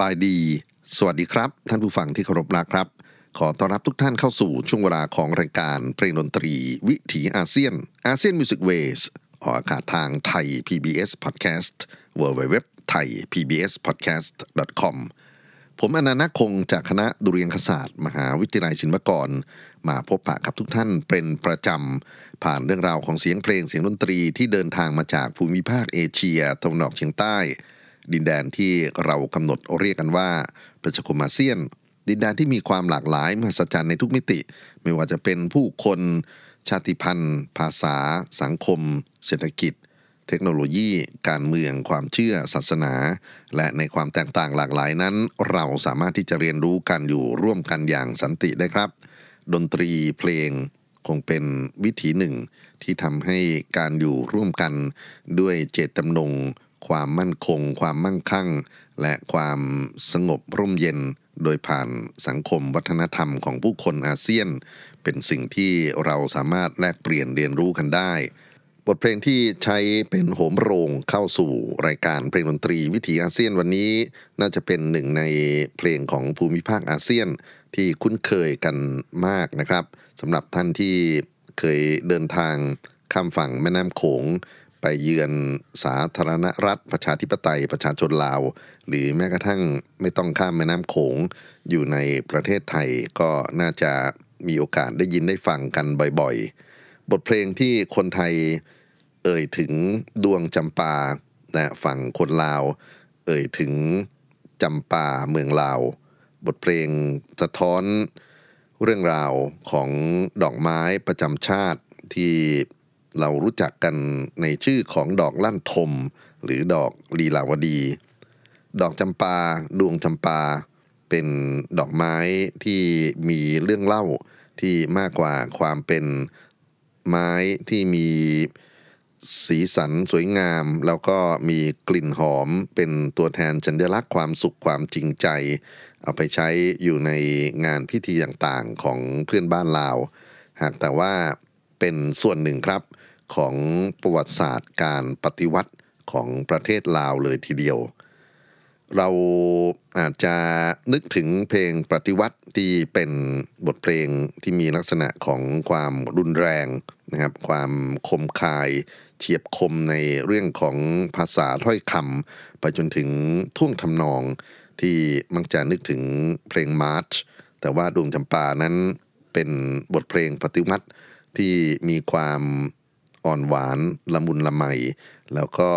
บายดี สวัสดีครับ ท่านผู้ฟังที่เคารพรักครับ ขอต้อนรับทุกท่านเข้าสู่ช่วงเวลาของรายการเพลงดนตรี วิถีอาเซียนอาเซียนมิวสิกเวสออกอากาศทางไทย PBS Podcast w w w ไทย PBS Podcast com ผมอนันต์คงจากคณะดุเรียงศาสตร์ มหาวิทยาลัยศิลปากร มาพบปะกับทุกท่านเป็นประจำ ผ่านเรื่องราวของเสียงเพลงเสียงดนตรีที่เดินทางมาจากภูมิภาคเอเชียตะวันออกเฉียงใต้ ดินแดนที่เรากำหนดเรียกกันว่าประชาคมอาเซียน ดินแดนที่มีความหลากหลายมหัศจรรย์ในทุกมิติ ไม่ว่าจะเป็นผู้คนชาติพันธุ์ ภาษา สังคม เศรษฐกิจ เทคโนโลยี การเมือง ความเชื่อ ศาสนา และในความแตกต่างหลากหลายนั้น เราสามารถที่จะเรียนรู้กันอยู่ร่วมกันอย่างสันติได้ครับ ดนตรีเพลงคงเป็นวิถีหนึ่งที่ทำให้การอยู่ร่วมกันด้วยเจตจำนง ความมั่นคง ความมั่งคั่ง และความสงบร่มเย็น โดยผ่านสังคมวัฒนธรรมของผู้คนอาเซียน เป็นสิ่งที่เราสามารถแลกเปลี่ยนเรียนรู้กันได้ บทเพลงที่ใช้เป็นโหมโรงเข้าสู่รายการเพลงดนตรีวิถีอาเซียนวันนี้ น่าจะเป็นหนึ่งในเพลงของภูมิภาคอาเซียนที่คุ้นเคยกันมากนะครับสำหรับท่านที่เคยเดินทางข้ามฝั่งแม่น้ำโขง ไปเยือนสาธารณรัฐประชาธิปไตยประชาชนลาว หรือแม้กระทั่งไม่ต้องข้ามแม่น้ำโขงอยู่ในประเทศไทยก็น่าจะมีโอกาสได้ยินได้ฟังกันบ่อยๆ บทเพลงที่คนไทยเอ่ยถึงดวงจำปานะฝั่งคนลาว เอ่ยถึงจำปาเมืองลาว บทเพลงสะท้อนเรื่องราวของดอกไม้ประจำชาติที่ เรารู้จักกันในชื่อของดอกลั่นทม หรือดอกลีลาวดี ดอกจำปา ดวงจำปา เป็นดอกไม้ที่มีเรื่องเล่าที่มากกว่าความเป็นไม้ที่มีสีสันสวยงาม แล้วก็มีกลิ่นหอมเป็นตัวแทนสัญลักษณ์ความสุขความจริงใจ เอาไปใช้อยู่ในงานพิธีต่างๆของเพื่อนบ้านลาว หากแต่ว่าเป็นส่วนหนึ่งครับ ของประวัติศาสตร์การปฏิวัติของประเทศลาวเลยทีเดียว เราอาจจะนึกถึงเพลงปฏิวัติที่เป็นบทเพลงที่มีลักษณะของความรุนแรงนะครับความคมคายเฉียบคมในเรื่องของภาษาถ้อยคำไปจนถึงท่วงทำนองที่มักจะนึกถึงเพลงมาร์ชแต่ว่าดวงจำปานั้นเป็นบทเพลงปฏิวัติที่มีความ อ่อนหวานละมุนละไม แล้วก็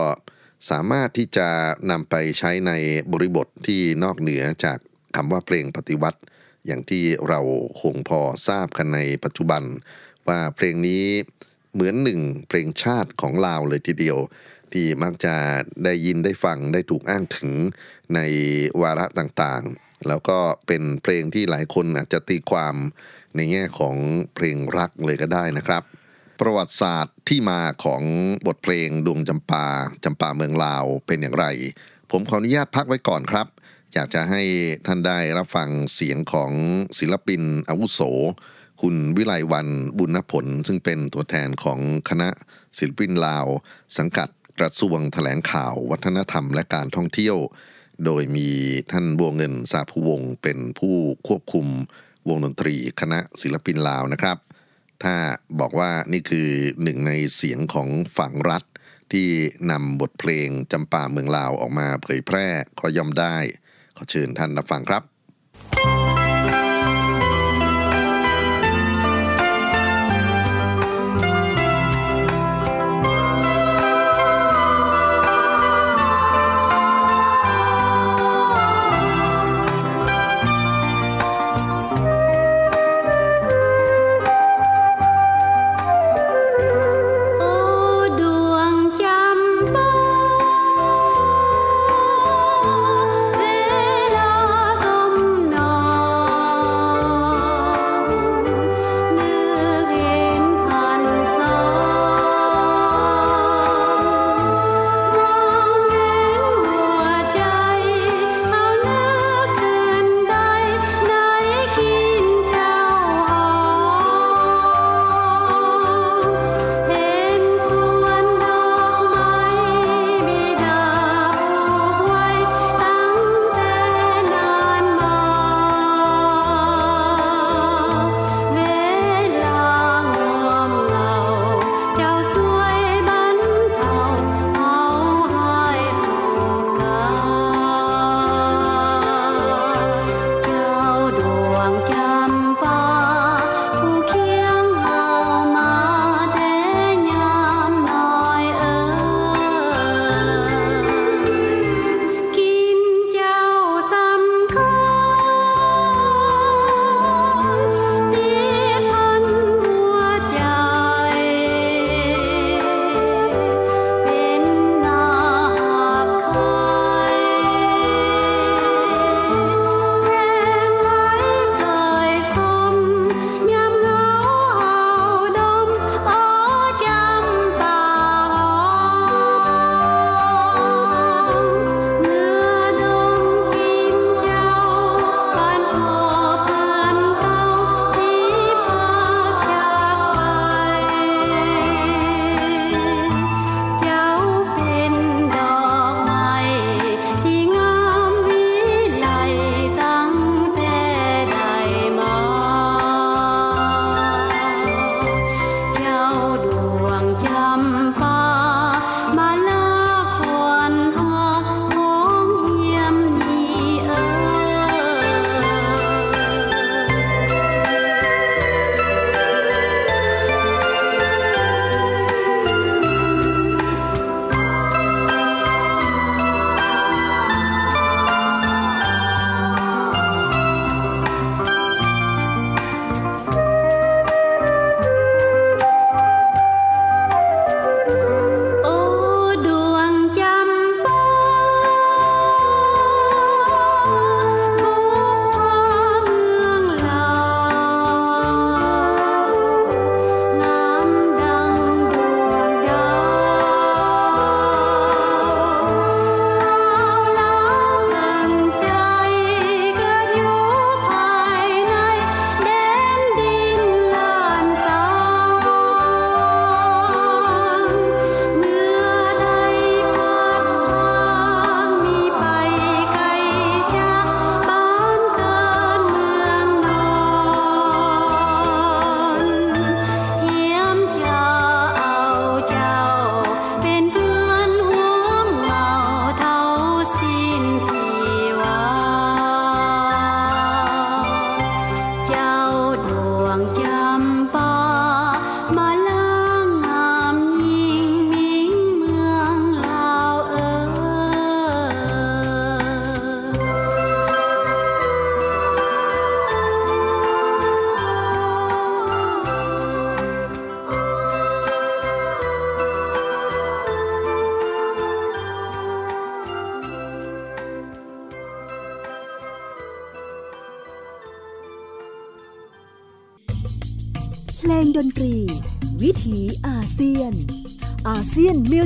สามารถที่จะนำไปใช้ในบริบทที่นอกเหนือจากคำว่าเพลงปฏิวัติ อย่างที่เราคงพอทราบกันในปัจจุบัน ว่าเพลงนี้เหมือนหนึ่งเพลงชาติของลาวเลยทีเดียว ที่มักจะได้ยินได้ฟังได้ถูกอ้างถึงในวาระต่างๆ แล้วก็เป็นเพลงที่หลายคนอาจจะตีความในแง่ของเพลงรักเลยก็ได้นะครับ ประวัติศาสตร์ที่มาของบทเพลงดวงจำปาจำปาเมืองลาวเป็นอย่างไร ผมขออนุญาตพักไว้ก่อนครับ อยากจะให้ท่านได้รับฟังเสียงของศิลปินอาวุโส คุณวิไลวันบุญผล ซึ่งเป็นตัวแทนของคณะศิลปินลาว สังกัดกระทรวงแถลงข่าว วัฒนธรรมและการท่องเที่ยว โดยมีท่านบัวเงินสาภูวงศ์เป็นผู้ควบคุมวงดนตรีคณะศิลปินลาวนะครับ ถ้าบอกว่านี่คือหนึ่งในเสียงของฝั่งรัฐ ที่นำบทเพลงจำปาเมืองลาวออกมาเผยแพร่ก็ย่อมได้ ขอเชิญท่านรับฟังครับ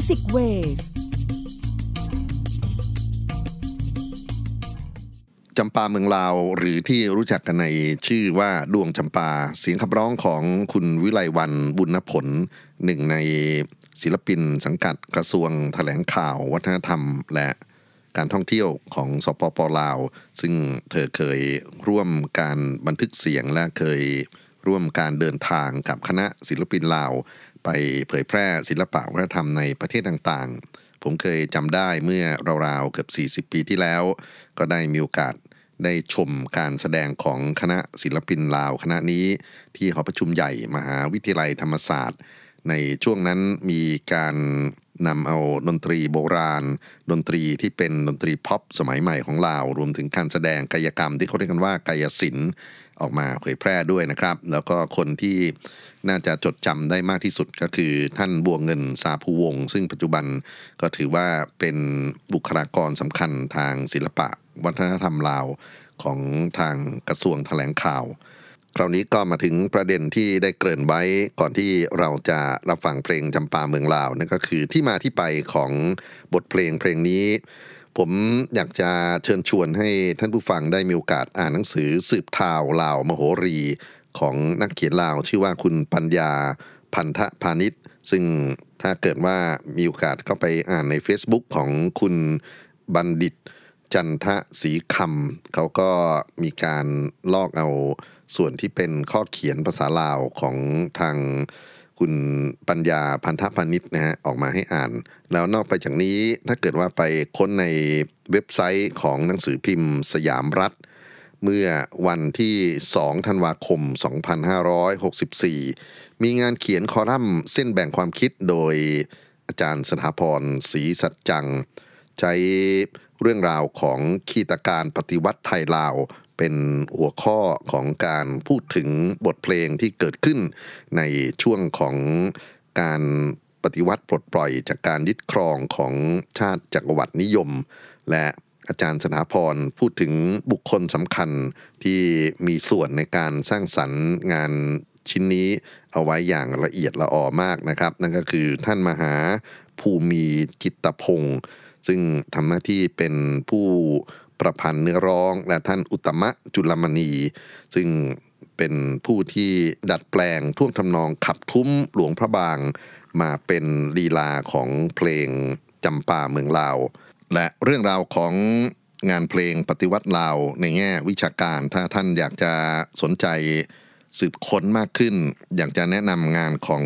ยนมิวสิกเวสจำปาเมืองลาว หรือที่รู้จักกันในชื่อว่าดวงจำปา เสียงขับร้องของคุณวิไลวันบุญผลหนึ่งในศิลปินสังกัดกระทรวงแถลงข่าววัฒนธรรม และการท่องเที่ยวของสปปลาว ซึ่งเธอเคยร่วมการบันทึกเสียงและเคยร่วมการเดินทางกับคณะศิลปินลาว ไปเผยแพร่ศิลปะวัฒนธรรมในประเทศต่างๆ ผมเคยจำได้เมื่อราวๆเกือบ40 ปีที่แล้ว ก็ได้มีโอกาสได้ชมการแสดงของคณะศิลปินลาวคณะนี้ ที่หอประชุมใหญ่มหาวิทยาลัยธรรมศาสตร์ ในช่วงนั้นมีการนำเอาดนตรีโบราณ ดนตรีที่เป็นดนตรีพ็อปสมัยใหม่ของลาว รวมถึงการแสดงกายกรรมที่เขาเรียกกันว่ากายศิลป์ ออกมาเผยแพร่ด้วยนะครับ แล้วก็คนที่น่าจะจดจำได้มากที่สุดก็คือท่านบัวเงินสาภูวงศ์ซึ่งปัจจุบันก็ถือว่าเป็นบุคลากรสำคัญทางศิลปะ วัฒนธรรมลาวของทางกระทรวงแถลงข่าวคราวนี้ก็มาถึงประเด็นที่ได้เกริ่นไว้ก่อนที่เราจะรับฟังเพลงจำปาเมืองลาวนั่นก็คือที่มาที่ไปของบทเพลงเพลงนี้ ผมอยากจะเชิญชวนให้ท่านผู้ฟังได้มีโอกาสอ่านหนังสือสืบทาวลาวมโหรีของนักเขียนลาว ชื่อว่าคุณปัญญาพันธพาณิชย์ ซึ่งถ้าเกิดว่ามีโอกาสเข้าไปอ่านใน Facebook ของคุณบัณฑิตจันทะสีคำเขาก็มีการลอกเอาส่วนที่เป็นข้อเขียนภาษาลาวของทาง คุณปัญญาพันธพานิชนะฮะออกมาให้อ่าน แล้วนอกไปจากนี้ถ้าเกิดว่าไปค้นในเว็บไซต์ของหนังสือพิมพ์สยามรัฐ เมื่อวันที่ 2 ธันวาคม 2564 มีงานเขียนคอลัมน์เส้นแบ่งความคิดโดยอาจารย์สถาพรศรีสัจจัง ใช้เรื่องราวของขีตการปฏิวัติไทยลาว เป็นหัวข้อของการพูดถึงบทเพลงที่เกิดขึ้นในช่วงของการปฏิวัติปลดปล่อยจากการยึดครองของชาติจักรวรรดินิยม และอาจารย์สถาพรพูดถึงบุคคลสำคัญที่มีส่วนในการสร้างสรรค์งานชิ้นนี้เอาไว้อย่างละเอียดละออมากนะครับ นั่นก็คือท่านมหาภูมิกิตตพงศ์ซึ่งทำหน้าที่เป็นผู้ ประพันธ์เนื้อร้อง และท่านอุตมะจุลมณี ซึ่งเป็นผู้ที่ดัดแปลงท่วงทำนองขับทุ้มหลวงพระบาง มาเป็นลีลาของเพลงจำป่าเมืองลาว และเรื่องราวของงานเพลงปฏิวัติลาวในแง่วิชาการ ถ้าท่านอยากจะสนใจสืบค้นมากขึ้น อยากจะแนะนำงานของ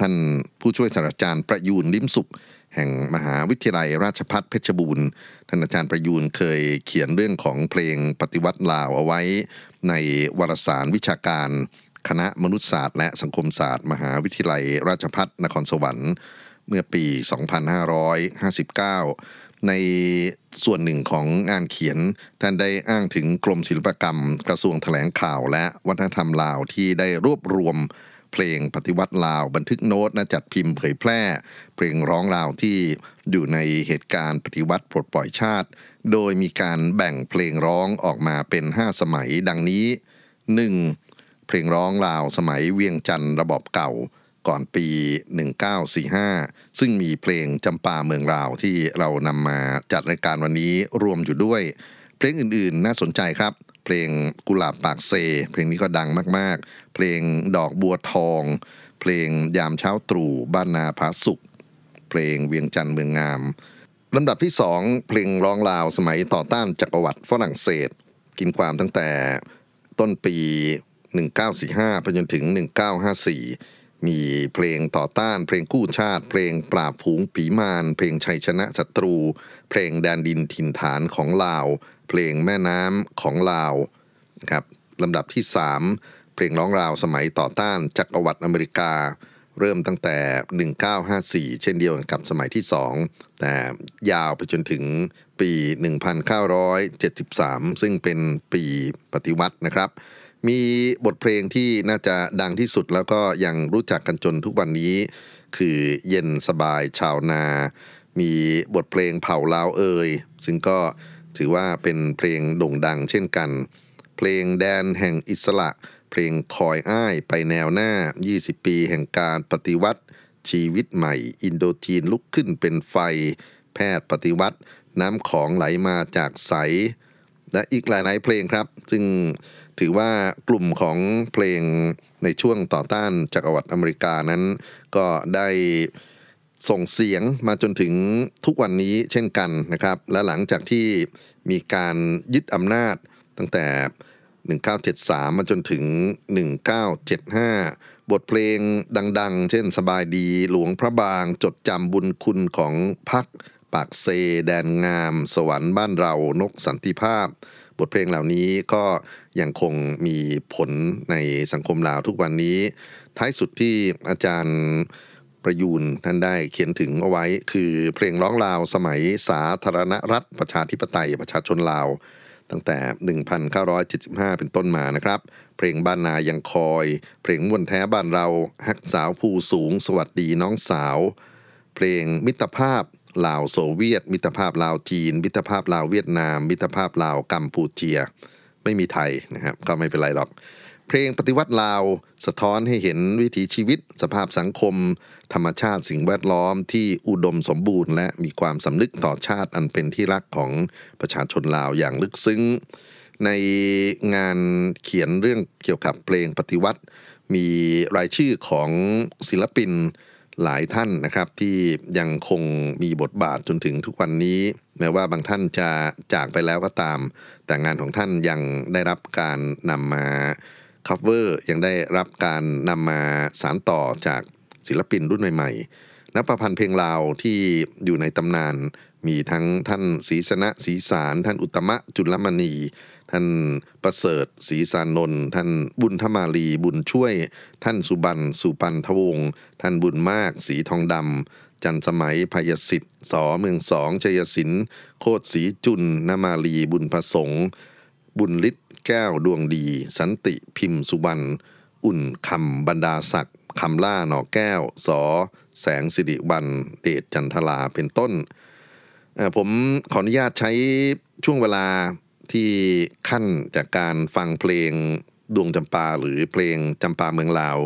ท่านผู้ช่วยศาสตราจารย์ประยูนลิมสุข แห่งมหาวิทยาลัยราชภัฏเพชรบูรณ์ท่านอาจารย์ประยูนเคยเขียนเรื่องของเพลงปฏิวัติลาวเอาไว้ในวารสารวิชาการคณะมนุษยศาสตร์และสังคมศาสตร์ มหาวิทยาลัยราชภัฏนครสวรรค์ เมื่อปี 2559 ในส่วนหนึ่งของงานเขียน ท่านได้อ้างถึงกรมศิลปกรรม กระทรวงแถลงข่าวและวัฒนธรรมลาวที่ได้รวบรวม เพลงปฏิวัติลาว บันทึกโน้ตและจัดพิมพ์เผยแพร่ เพลงร้องลาวที่อยู่ในเหตุการณ์ปฏิวัติปลดปล่อยชาติ โดยมีการแบ่งเพลงร้องออกมาเป็น 5 สมัยดังนี้ 1. เพลงร้องลาวสมัยเวียงจันทร์ระบอบเก่าก่อนปี 1945 ซึ่งมีเพลงจำปาเมืองลาวที่เรานำมาจัดรายการวันนี้รวมอยู่ด้วย เพลงอื่นๆน่าสนใจครับ เพลงกุหลาบปากเซ เพลงนี้ก็ดังมากๆ เพลงดอกบัวทอง เพลงยามเช้าตรู่บ้านนาผาสุกเพลงเวียงจันทร์เมืองงามลำดับที่สองเพลงร้องลาวสมัยต่อต้านจักรวรรดิฝรั่งเศส กินความตั้งแต่ต้นปี 1945ไปจนถึง 1954 มีเพลงต่อต้าน เพลงกู้ชาติ เพลงปราบฝูงปีมารเพลงชัยชนะศัตรู เพลงแดนดินถิ่นฐานของลาว เพลงแม่น้ำของลาวนะครับลำดับที่ 3 เพลงร้องราวสมัยต่อต้านจักรวรรดิอเมริกา เริ่มตั้งแต่ 1954 เช่นเดียวกันกับสมัยที่ 2 แต่ยาวไปจนถึงปี 1973 ซึ่งเป็นปีปฏิวัตินะครับ มีบทเพลงที่น่าจะดังที่สุดแล้วก็ยังรู้จักกันจนทุกวันนี้ คือเย็นสบายชาวนา มีบทเพลงเผ่าลาวเอยซึ่งก็ ถือว่าเป็นเพลงโด่งดังเช่นกัน เพลงแดนแห่งอิสระ เพลงคอยอ้ายไปแนวหน้า 20 ปีแห่งการปฏิวัติ ชีวิตใหม่ อินโดจีนลุกขึ้นเป็นไฟ แพทย์ปฏิวัติ น้ำของไหลมาจากใส และอีกหลาย ๆ เพลงครับ ซึ่งถือว่ากลุ่มของเพลงในช่วงต่อต้านจักรวรรดิอเมริกานั้น ก็ได้ ส่งเสียงมาจนถึงทุกวันนี้เช่นกันนะครับ และหลังจากที่มีการยึดอำนาจตั้งแต่ 1973 มาจนถึง 1975 บทเพลงดัง ๆ เช่นสบายดีหลวงพระบางจดจำบุญคุณของพักปากเซ แดนงาม สวรรค์บ้านเรานกสันติภาพ บทเพลงเหล่านี้ก็ยังคงมีผลในสังคมลาวทุกวันนี้ ท้ายสุดที่อาจารย์ ประยูนท่านได้เขียนถึงเอาไว้ คือเพลงร้องลาวสมัยสาธารณรัฐประชาธิปไตยประชาชนลาว ตั้งแต่ 1975 เป็นต้นมานะครับ เพลงบ้านนายังคอย เพลงม่วนแท้บ้านเราฮักสาวภูสูง สวัสดีน้องสาว เพลงมิตรภาพลาวโซเวียต มิตรภาพลาวจีน มิตรภาพลาวเวียดนาม มิตรภาพลาวกัมพูเชีย ไม่มีไทยนะครับก็ไม่เป็นไรหรอก เพลงปฏิวัติลาว สะท้อนให้เห็นวิถีชีวิต สภาพสังคม ธรรมชาติสิ่งแวดล้อมที่อุดมสมบูรณ์ และมีความสำนึกต่อชาติอันเป็นที่รักของประชาชนลาวอย่างลึกซึ้ง ในงานเขียนเรื่องเกี่ยวกับเพลงปฏิวัติ มีรายชื่อของศิลปินหลายท่านนะครับที่ยังคงมีบทบาทจนถึงทุกวันนี้ แม้ว่าบางท่านจะจากไปแล้วก็ตาม แต่งานของท่านยังได้รับการนำมา cover ยังได้รับการนำมาสารต่อจาก ศิลปินรุ่นใหม่ๆนักประพันธ์เพลงลาวที่อยู่ในตำนาน มีทั้งท่านศรีสนะศรีสารท่านอุตมะจุลมณี ท่านประเสริฐศรีสานนท์ท่านบุญธมาลีบุญช่วย ท่านสุบันสุปันทวงศ์ท่านบุญมากศรีทองดำจันสมัยพยสิทธิ์สอเมืองสองชัยศิลป์โคตรศรีจุนนามาลีบุญประสงค์บุญฤทธิ์แก้วดวงดี สันติพิมพ์สุวรรณอุ่นคำบรรดาศักดิ์ คำล่าหนอแก้ว สอ แสงสิริวันเดชจันทลาเป็นต้น ผมขออนุญาตใช้ช่วงเวลาที่ขั้นจากการฟังเพลงดวงจำปาหรือเพลงจำปาเมืองลาว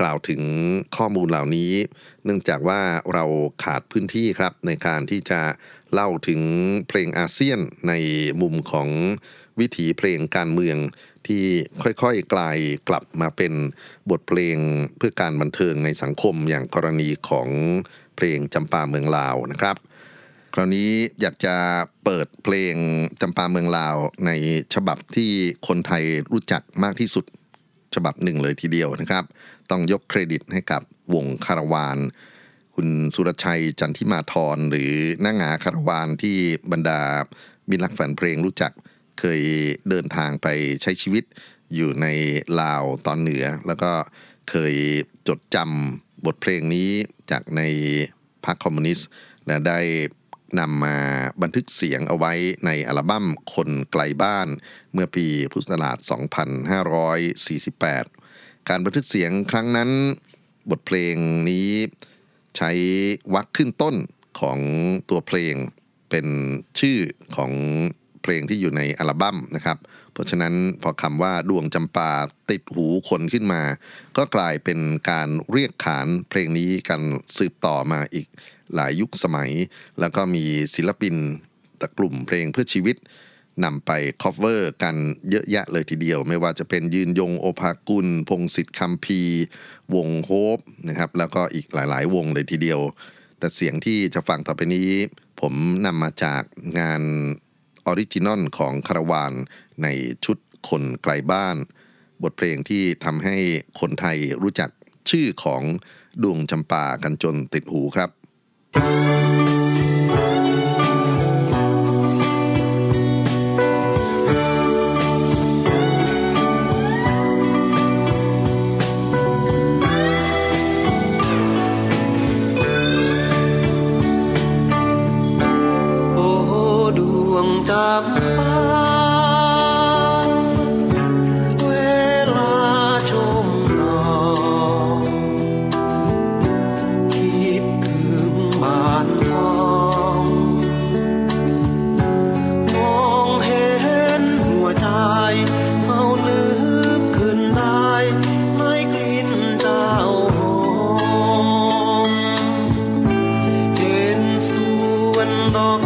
กล่าวถึงข้อมูลเหล่านี้ เนื่องจากว่าเราขาดพื้นที่ครับในการที่จะเล่าถึงเพลงอาเซียนในมุมของวิถีเพลงการเมือง ที่ค่อยๆ กลายกลับมาเป็นบทเพลงเพื่อการบันเทิงในสังคมอย่างกรณีของเพลงจำปาเมืองลาวนะครับ คราวนี้อยากจะเปิดเพลงจำปาเมืองลาวในฉบับที่คนไทยรู้จักมากที่สุดฉบับหนึ่งเลยทีเดียวนะครับ ต้องยกเครดิตให้กับวงคาราวาน คุณสุรชัยจันทิมาธรหรือน้างาคาราวานที่บรรดามิตรรักแฟนเพลงรู้จัก เคยเดินทางไปใช้ชีวิตอยู่ในลาวตอนเหนือ แล้วก็เคยจดจำบทเพลงนี้จากในพรรคคอมมิวนิสต์ และได้นำมาบันทึกเสียงเอาไว้ในอัลบั้มคนไกลบ้านเมื่อปีพุทธศักราช 2548 การบันทึกเสียงครั้งนั้น บทเพลงนี้ใช้วรรคขึ้นต้นของตัวเพลงเป็นชื่อของ เพลงที่อยู่ในอัลบั้มนะครับ เพราะฉะนั้นพอคำว่าดวงจำปาติดหูคนขึ้นมา ก็กลายเป็นการเรียกขานเพลงนี้กันสืบต่อมาอีกหลายยุคสมัย แล้วก็มีศิลปินตะกลุ่มเพลงเพื่อชีวิตนำไป cover กันเยอะแยะเลยทีเดียว ไม่ว่าจะเป็นยืนยงโอภากุล พงษ์สิทธิ์คำภีร์ วงโฮปนะครับแล้วก็อีกหลายๆ วงเลยทีเดียว แต่เสียงที่จะฟังต่อไปนี้ ผมนำมาจากงาน original ของคาราวานในชุดคนไกลบ้าน บทเพลงที่ทำให้คนไทยรู้จักชื่อของดวงจำปากันจนติดหูครับโอ้ จากฟ้าเวลาชมดอกคิดถึงบ้านสองมองเห็นหัวใจเอาลึกขึ้นได้ไม่กลิ่นเจ้าหอมเห็นสวนดอก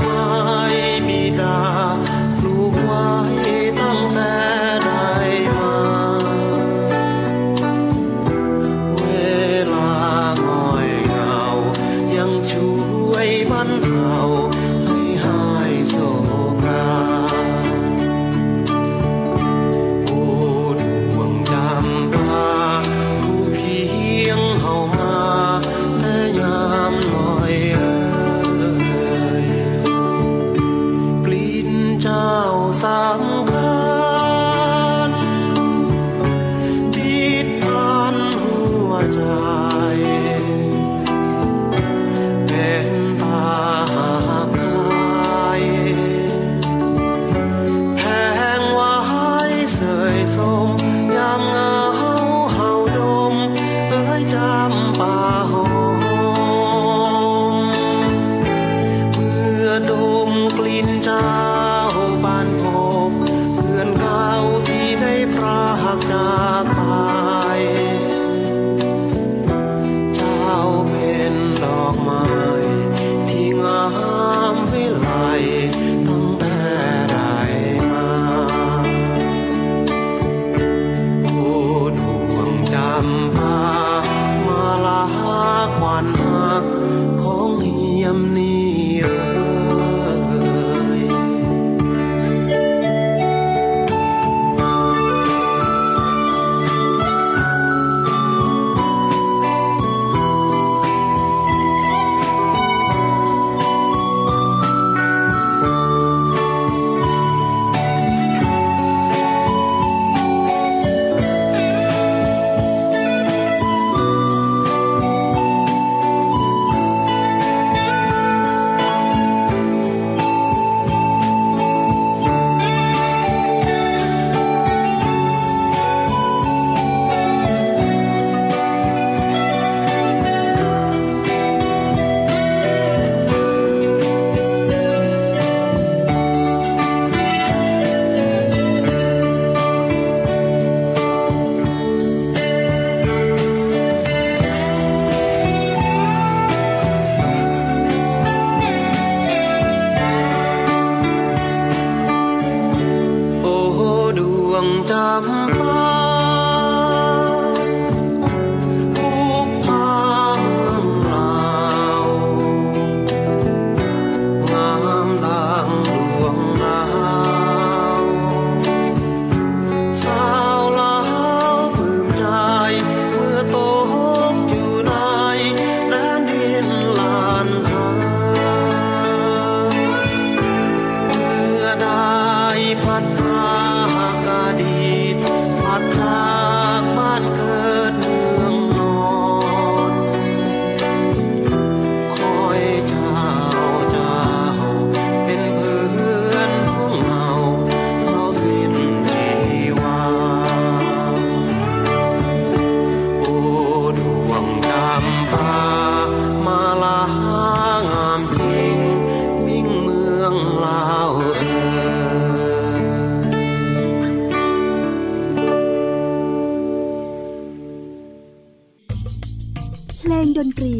เพลงดนตรี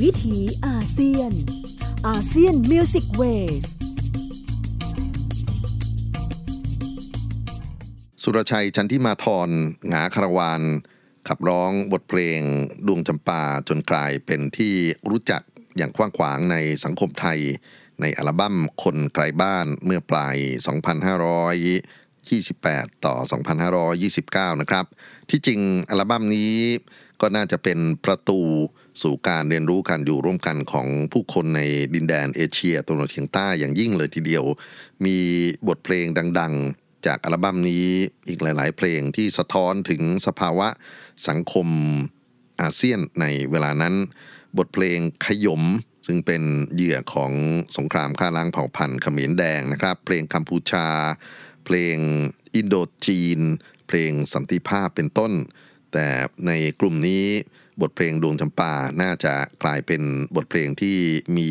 วิถีอาเซียน ASEAN Music Waysสุรชัยจันทิมาธรหงาคาราวานขับร้องบทเพลงดวงจำปาจนกลายเป็นที่รู้จักอย่างกว้างขวางในสังคมไทย ในอัลบั้มคนไกลบ้านเมื่อปลาย 2528 ต่อ 2529 นะครับ ที่จริงอัลบั้มนี้ ก็น่าจะเป็นประตูสู่การเรียนรู้การอยู่ร่วมกันของผู้คนในดินแดนเอเชียตะวันออกเฉียงใต้อย่างยิ่งเลยทีเดียว มีบทเพลงดัง ๆ จากอัลบั้มนี้อีกหลาย ๆ เพลงที่สะท้อนถึงสภาวะสังคมอาเซียนในเวลานั้น บทเพลงขยมซึ่งเป็นเหยื่อของสงครามฆ่าล้างเผ่าพันธุ์เขมรแดงนะครับ เพลงกัมพูชา เพลงอินโดจีน เพลงสันติภาพเป็นต้น แต่ในกลุ่มนี้บทเพลงดวงจำปา น่าจะกลายเป็นบทเพลงที่มี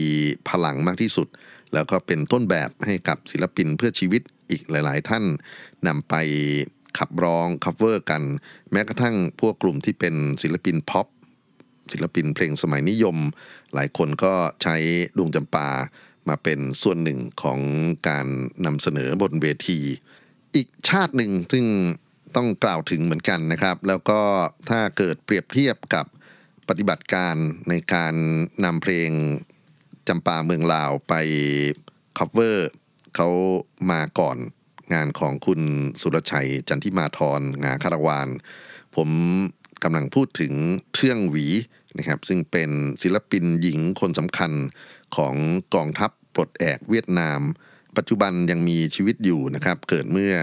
พลังมากที่สุด แล้วก็เป็นต้นแบบให้กับศิลปินเพื่อชีวิตอีกหลาย ๆ ท่านนำไปขับร้อง cover กัน แม้กระทั่งพวกกลุ่มที่เป็นศิลปินพ็อปศิลปินเพลงสมัยนิยม หลายคนก็ใช้ดวงจำปามาเป็นส่วนหนึ่งของการนำเสนอบนเวที อีกชาติหนึ่งซึ่ง ต้องกล่าวถึงเหมือนกันนะครับ แล้วก็ถ้าเกิดเปรียบเทียบกับปฏิบัติการในการนำเพลงจำปาเมืองลาวไป cover เขามาก่อนงานของคุณสุรชัยจันทิมาทรงาคารวานผมกำลังพูดถึงเทื่องหวีนะครับซึ่งเป็นศิลปินหญิงคนสำคัญของกองทัพปลดแอกเวียดนาม ปัจจุบันยังมีชีวิตอยู่นะครับ เกิดเมื่อ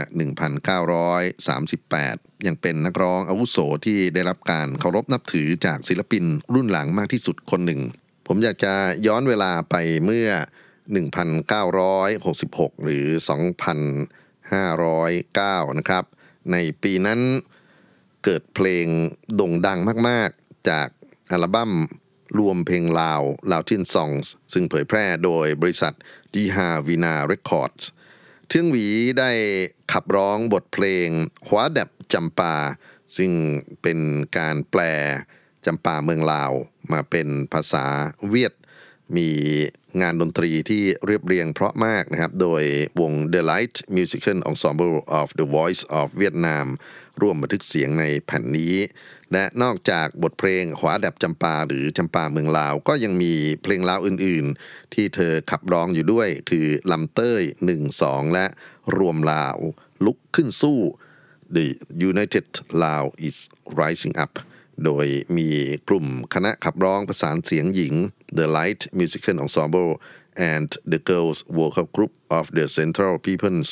1938 ยังเป็นนักร้องอาวุโสที่ได้รับการเคารพนับถือจากศิลปินรุ่นหลังมากที่สุดคนหนึ่ง ผมอยากจะย้อนเวลาไปเมื่อ 1966 หรือ 2,509 นะครับ ในปีนั้นเกิดเพลงโด่งดังมาก ๆ จากอัลบั้มรวมเพลงลาวลาวทินซองส์ซึ่งเผยแพร่โดยบริษัท ดีฮาวีนาเรคคอร์ดสเทืองหวีได้ขับร้องบทเพลงหัวแดบจำปา ซึ่งเป็นการแปลจำปาเมืองลาว มาเป็นภาษาเวียด มีงานดนตรีที่เรียบเรียงเพราะมากนะครับ โดยวง The Light Musical Ensemble of the Voice of Vietnam ร่วมบันทึกเสียงในแผ่นนี้ และนอกจากบทเพลงหวาแดบจำปาหรือจำปาเมืองลาว ก็ยังมีเพลงลาวอื่นๆ ที่เธอขับร้องอยู่ด้วย คือลำเต้ย 1 2 และรวมลาว ลุกขึ้นสู้ The United Lao is Rising Up โดยมีกลุ่มคณะขับร้องประสานเสียงหญิง The Light Musical Ensemble and the Girls Vocal Group of the Central People's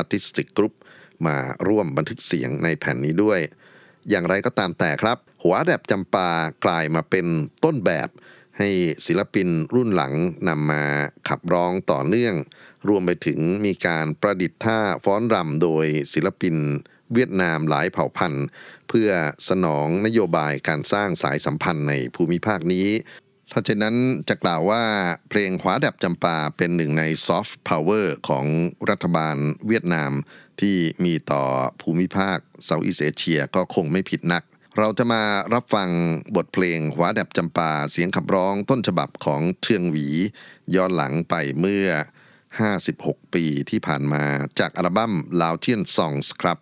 Artistic Group มาร่วมบันทึกเสียงในแผ่นนี้ด้วย อย่างไรก็ตามแต่ครับ หัวแดบจำปากลายมาเป็นต้นแบบ ให้ศิลปินรุ่นหลังนำมาขับร้องต่อเนื่อง รวมไปถึงมีการประดิษฐ์ท่าฟ้อนรำโดยศิลปินเวียดนามหลายเผ่าพันธุ์ เพื่อสนองนโยบายการสร้างสายสัมพันธ์ในภูมิภาคนี้ ถ้าเช่นนั้นจะกล่าวว่าเพลงหวาดับจำปาเป็นหนึ่งในซอฟต์พาวเวอร์ของรัฐบาลเวียดนาม ที่มีต่อภูมิภาค Southeast Asia ก็คงไม่ผิดนัก เราจะมารับฟังบทเพลงหวาดับจำปาเสียงขับร้องต้นฉบับของเทืองหวี ย้อนหลังไปเมื่อ 56 ปีที่ผ่านมาจากอัลบั้ม l o u t i a n Songs ครับ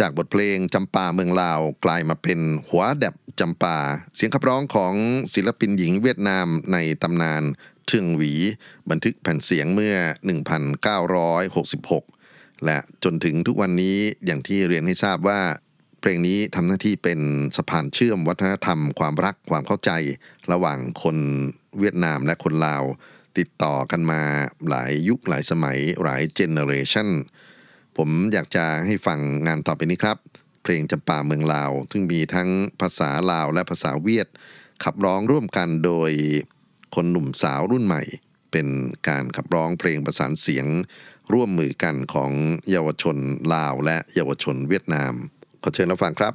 จากบทเพลงจำปาเมืองลาวกลายมาเป็นหัวแดบจำปา เสียงขับร้องของศิลปินหญิงเวียดนามในตำนานเทืองหวี บันทึกแผ่นเสียงเมื่อ 1966 และจนถึงทุกวันนี้อย่างที่เรียนให้ทราบว่า เพลงนี้ทำหน้าที่เป็นสะพานเชื่อมวัฒนธรรมความรักความเข้าใจ ระหว่างคนเวียดนามและคนลาว ติดต่อกันมาหลายยุคหลายสมัยหลาย generation ผมอยากจะให้ฟังงานต่อไปนี้ครับ เพลงจำป่าเมืองลาว ซึ่งมีทั้งภาษาลาวและภาษาเวียด ขับร้องร่วมกันโดยคนหนุ่มสาวรุ่นใหม่ เป็นการขับร้องเพลงประสานเสียง ร่วมมือกันของเยาวชนลาวและเยาวชนเวียดนาม ขอเชิญรับฟังครับ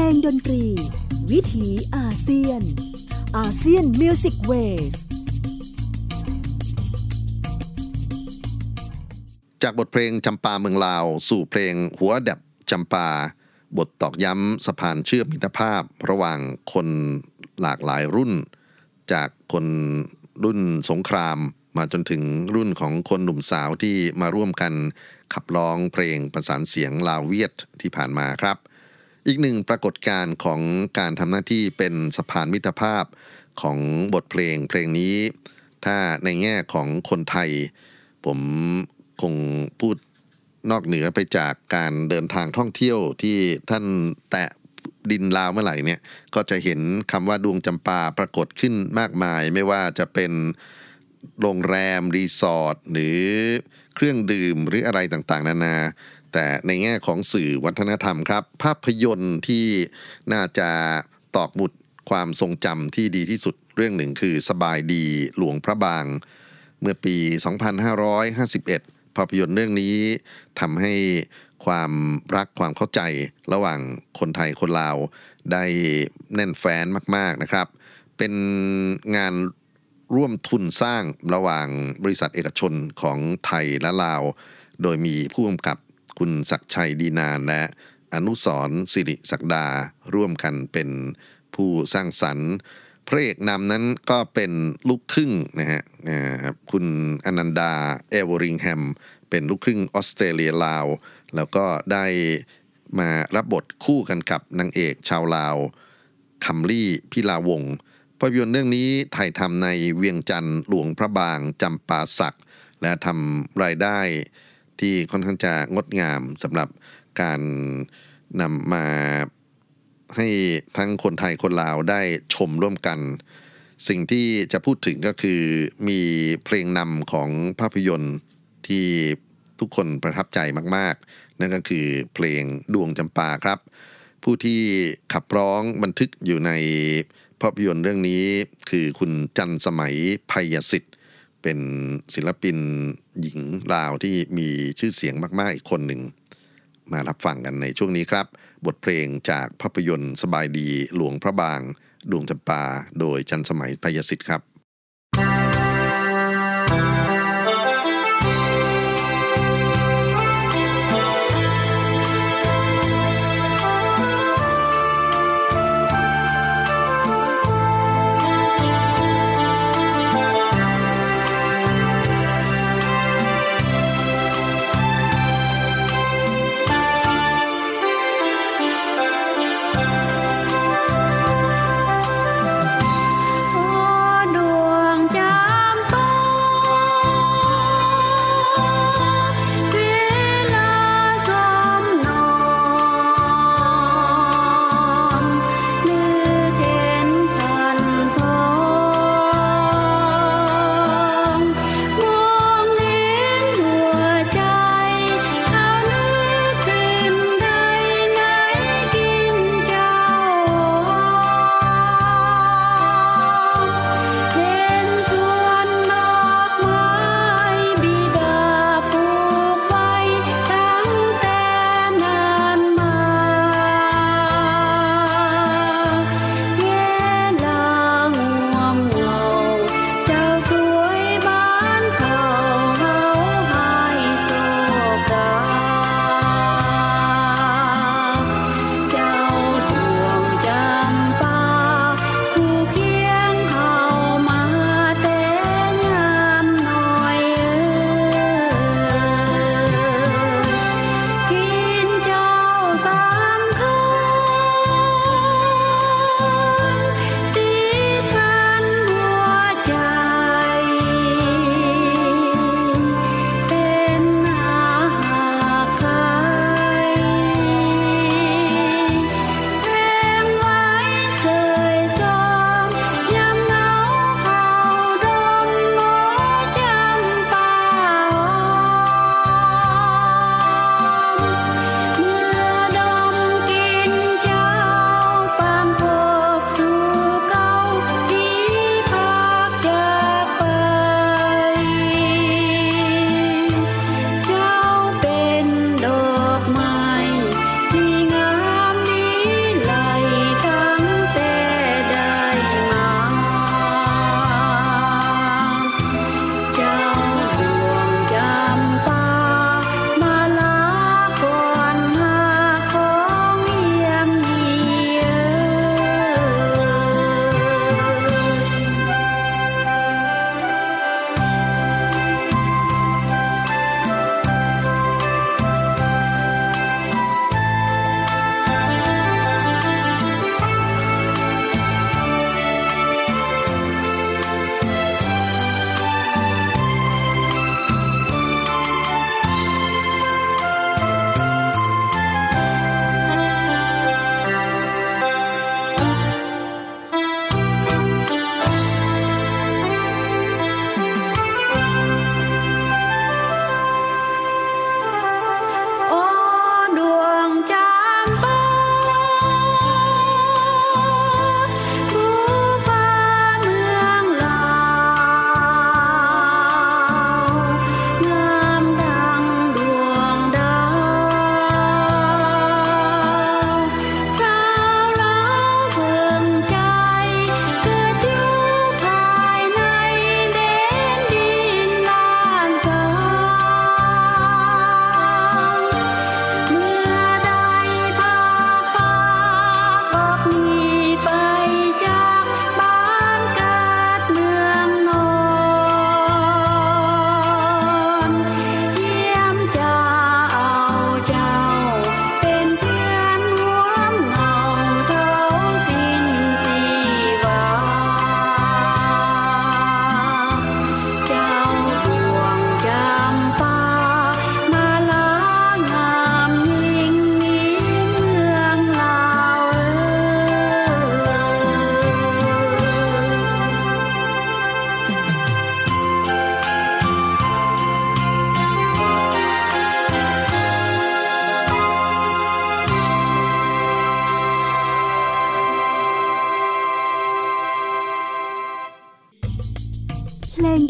ลงดนตรี วิถีอาเซียน ASEAN Music Waysจากบทเพลงจำปาเมืองลาว สู่เพลงหัวดับจำปา บทตอกย้ำสะพานเชื่อมมิตรภาพระหว่างคนหลากหลายรุ่น จากคนรุ่นสงครามมาจนถึงรุ่นของคนหนุ่มสาวที่มาร่วมกันขับร้องเพลงประสานเสียงลาวเวียดที่ผ่านมาครับ อีกหนึ่งปรากฏการณ์ของการทำหน้าที่เป็นสะพานมิตรภาพของบทเพลงเพลงนี้ ถ้าในแง่ของคนไทย ผมคงพูดนอกเหนือไปจากการเดินทางท่องเที่ยวที่ท่านแตะดินลาวเมื่อไหร่เนี่ยก็จะเห็นคำว่าดวงจำปาปรากฏขึ้นมากมาย ไม่ว่าจะเป็นโรงแรม รีสอร์ทหรือเครื่องดื่มหรืออะไรต่างๆ นานา แต่ในแง่ของสื่อวัฒนธรรมครับ ภาพยนตร์ที่น่าจะตอกหมุดความทรงจำที่ดีที่สุดเรื่องหนึ่งคือสบายดีหลวงพระบาง เมื่อปี 2551 ภาพยนตร์เรื่องนี้ทำให้ความรักความเข้าใจระหว่างคนไทยคนลาวได้แน่นแฟ้นมาก ๆนะครับ เป็นงานร่วมทุนสร้างระหว่างบริษัทเอกชนของไทยและลาว โดยมีผู้กำกับ คุณศักชัยดีนานและอนุสรสิริศักดาร่วมกันเป็นผู้สร้างสรรค์พระเอกนำนั้นก็เป็นลูกครึ่งนะฮะคุณอนันดาเอเวอริงแฮมเป็นลูกครึ่งออสเตรเลียลาว แล้วก็ได้มารับบทคู่กันกับนางเอกชาวลาวคัมลี่พิลาวงภาพยนตร์เรื่องนี้ถ่ายทำในเวียงจันทร์หลวงพระบางจำปาสัก และทำรายได้ ที่ค่อนข้างจะงดงามสำหรับการนำมาให้ทั้งคนไทยคนลาวได้ชมร่วมกัน สิ่งที่จะพูดถึงก็คือมีเพลงนำของภาพยนตร์ที่ทุกคนประทับใจมาก ๆ นั่นก็คือเพลงดวงจำปาครับ ผู้ที่ขับร้องบันทึกอยู่ในภาพยนตร์เรื่องนี้คือคุณจันสมัยภัยสิทธิ เป็นศิลปินหญิงลาวที่มีชื่อเสียงมากๆอีกคนหนึ่ง มารับฟังกันในช่วงนี้ครับ บทเพลงจากภาพยนตร์สบายดีหลวงพระบาง ดวงจำปา โดยจันสมัยพยสิทธิ์ครับ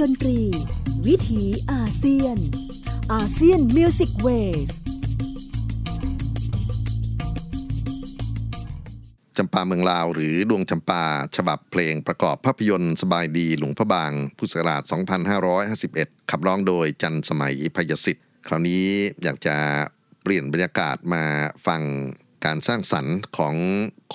ดนตรี วิถีอาเซียน อาเซียนมิวสิกเวสจำปาเมืองลาวหรือดวงจำปา ฉบับเพลงประกอบภาพยนตร์สบายดีหลวงพระบาง พุทธศักราช 2551 ขับร้องโดยจันสมัยพยสิทธิ์ คราวนี้อยากจะเปลี่ยนบรรยากาศมาฟังการสร้างสรรค์ของ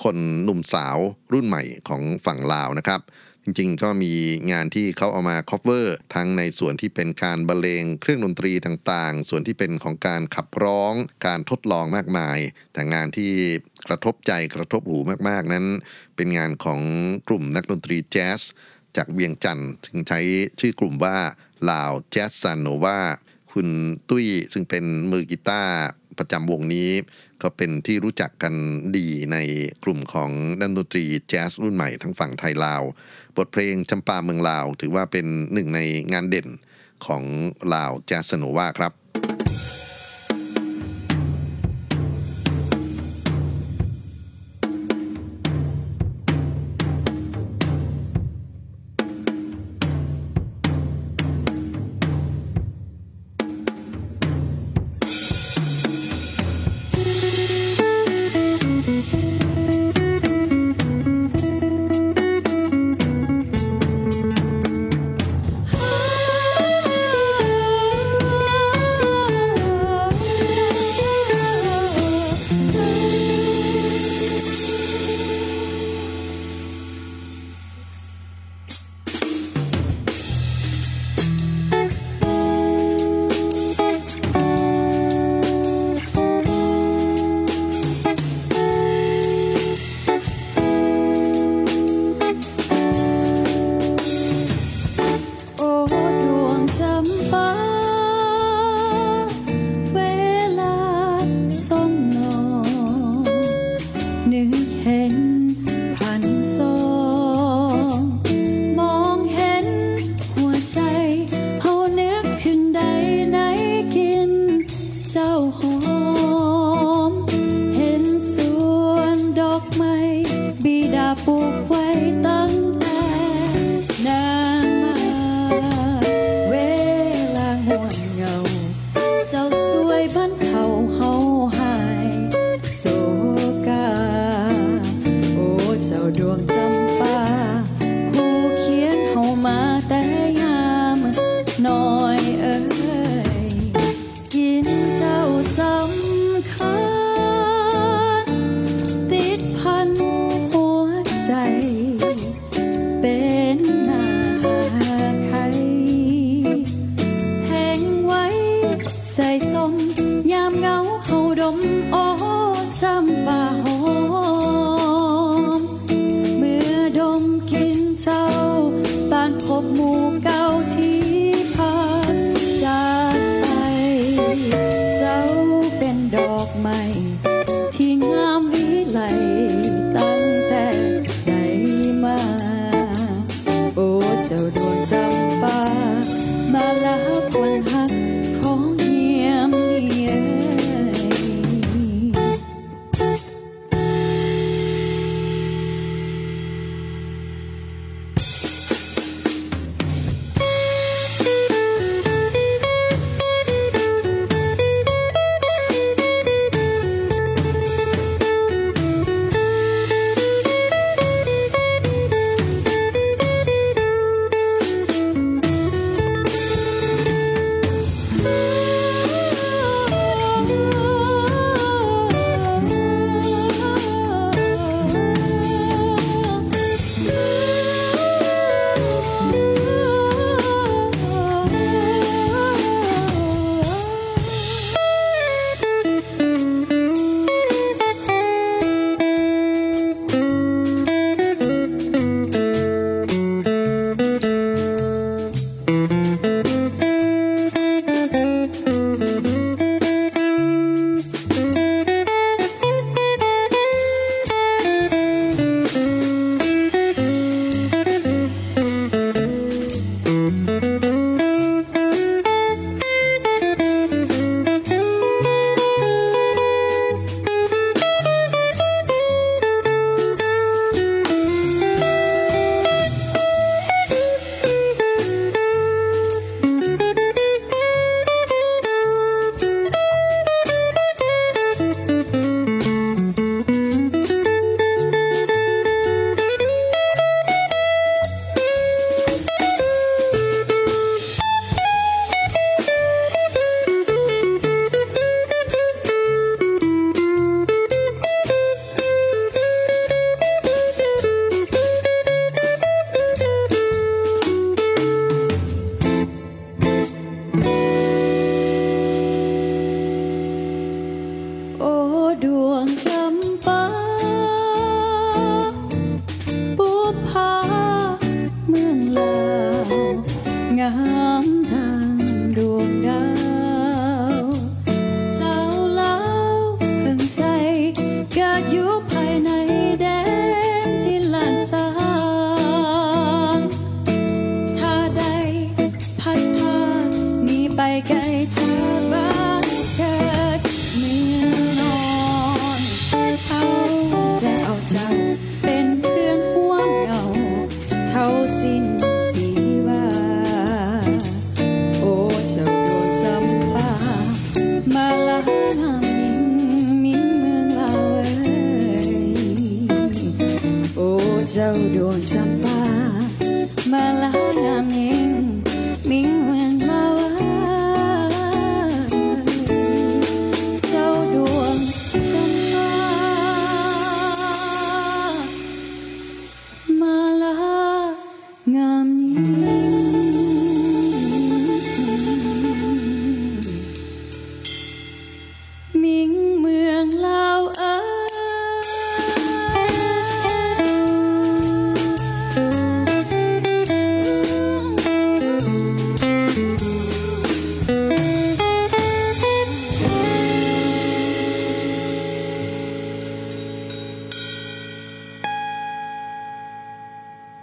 คนหนุ่มสาวรุ่นใหม่ของฝั่งลาวนะครับ จริงๆ ก็มีงานที่เขาเอามา cover ทั้งในส่วนที่เป็นการบรรเลงเครื่องดนตรีต่างๆ ส่วนที่เป็นของการขับร้องการทดลองมากมาย แต่งานที่กระทบใจกระทบหูมากๆ นั้น เป็นงานของกลุ่มนักดนตรีแจ๊สจากเวียงจันทน์ซึ่งใช้ชื่อกลุ่มว่าลาวแจ๊สซาโนวาคุณตุ้ยซึ่งเป็นมือกีตาร์ประจำวงนี้ ก็เป็นที่รู้จักกันดีในกลุ่มของนักดนตรีแจ๊สรุ่นใหม่ทั้งฝั่งไทยลาว บทเพลงจำปาเมืองลาว ถือว่าเป็นหนึ่งในงานเด่นของลาวแจ๊สสโนวาครับ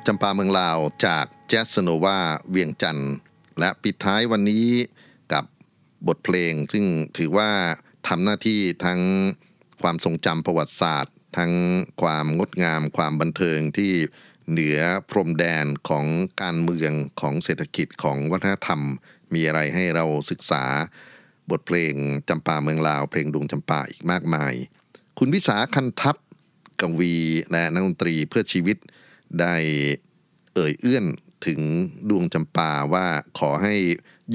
จำปาเมืองลาวจากแจ๊สสโนวาเวียงจันทร์และปิดท้ายวันนี้กับบทเพลง ซึ่งถือว่าทำหน้าที่ทั้งความทรงจำประวัติศาสตร์ ทั้งความงดงามความบันเทิงที่เหนือพรมแดนของการเมืองของเศรษฐกิจของวัฒนธรรม มีอะไรให้เราศึกษา บทเพลงจำปาเมืองลาว เพลงดวงจำปาอีกมากมาย คุณวิสาคันทัพกังวีและนักดนตรีเพื่อชีวิต ได้เอ่ยเอื้อนถึงดวงจำปาว่าขอให้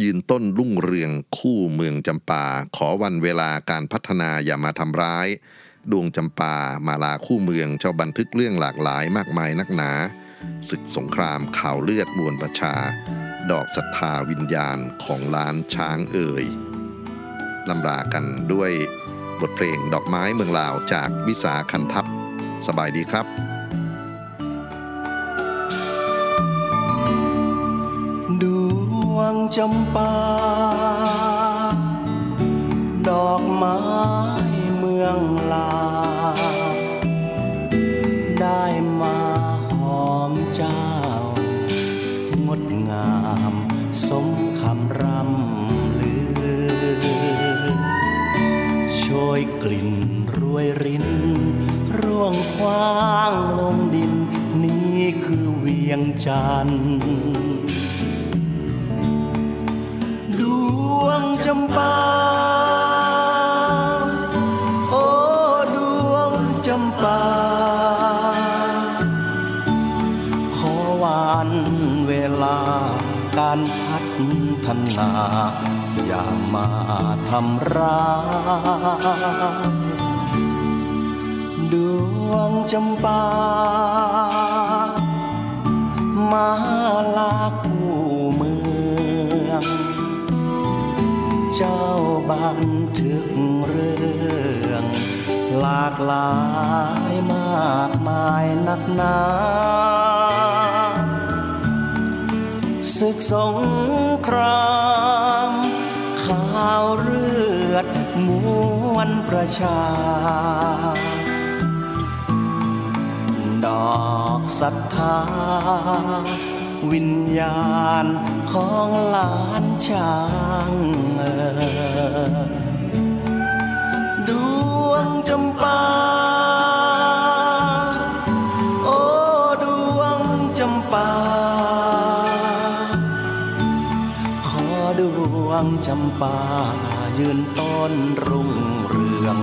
ยืนต้นรุ่งเรืองคู่เมืองจำปา ขอวันเวลาการพัฒนาอย่ามาทำร้าย ดวงจำปามาลาคู่เมืองเจ้าบันทึกเรื่องหลากหลายมากมายนักหนาศึกสงครามข่าวเลือดมวลประชา ดอกศรัทธาวิญญาณของล้านช้างเอ่ยลำลากันด้วยบทเพลงดอกไม้เมืองลาวจากวิสาคันทัพ สบายดีครับ วงจำปา ดอกไม้เมืองลา ได้มาหอมเจ้า งดงามสมคำรำลือ โชยกลิ่นรวยริน ร่วงคว้างลงดิน นี่คือเวียงจันทร์ วงจำปา โอ้ดวงจำปา ขอวันเวลาการพัฒนา อย่ามาทำร้ายดวงจำปา มาลาคู เจ้าบันทึกเรื่อง หลากหลายมากมายนักหนาศึกสงครามข่าวเลือดมวนประชา ดอกศรัทธาวิญญาณ ของหลานช้างดวงจำปา โอ้ดวงจำปา ขอดวงจำปายืนต้นรุ่งเรือง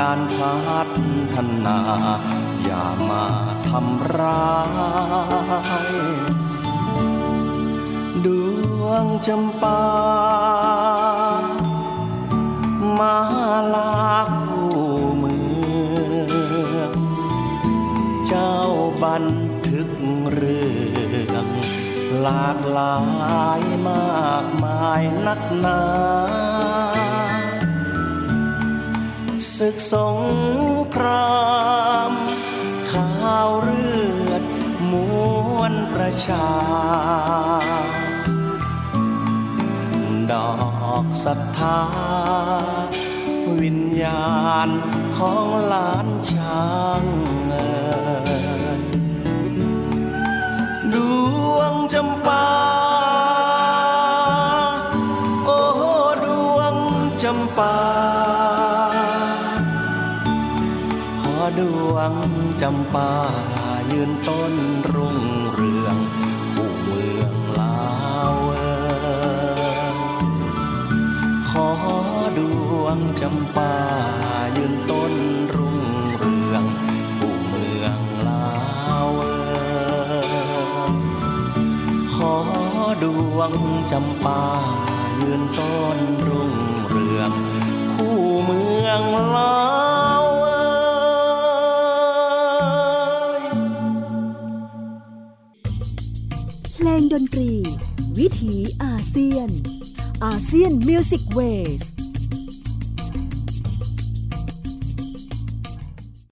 การพัฒนา อย่ามาทำร้ายดวงจำปา มาลาคู่เมือง เจ้าบันทึกเรื่องหลากหลายมากมายนักหนา ศึกสงครามข่าวเลือดมวนประชา ดอกศรัทธา วิญญาณของหลานช้างเอ่ยดวงจำปา จำปายืนต้นรุ่งเรืองคู่เมืองลาวเอ่ยขอดวงจำปายืนต้นรุ่งเรืองคู่เมืองลาวเอ่ยขอดวงจำปายืนต้นรุ่งเรืองคู่เมืองลาว เซียนอาเซียนมิวสิกเวส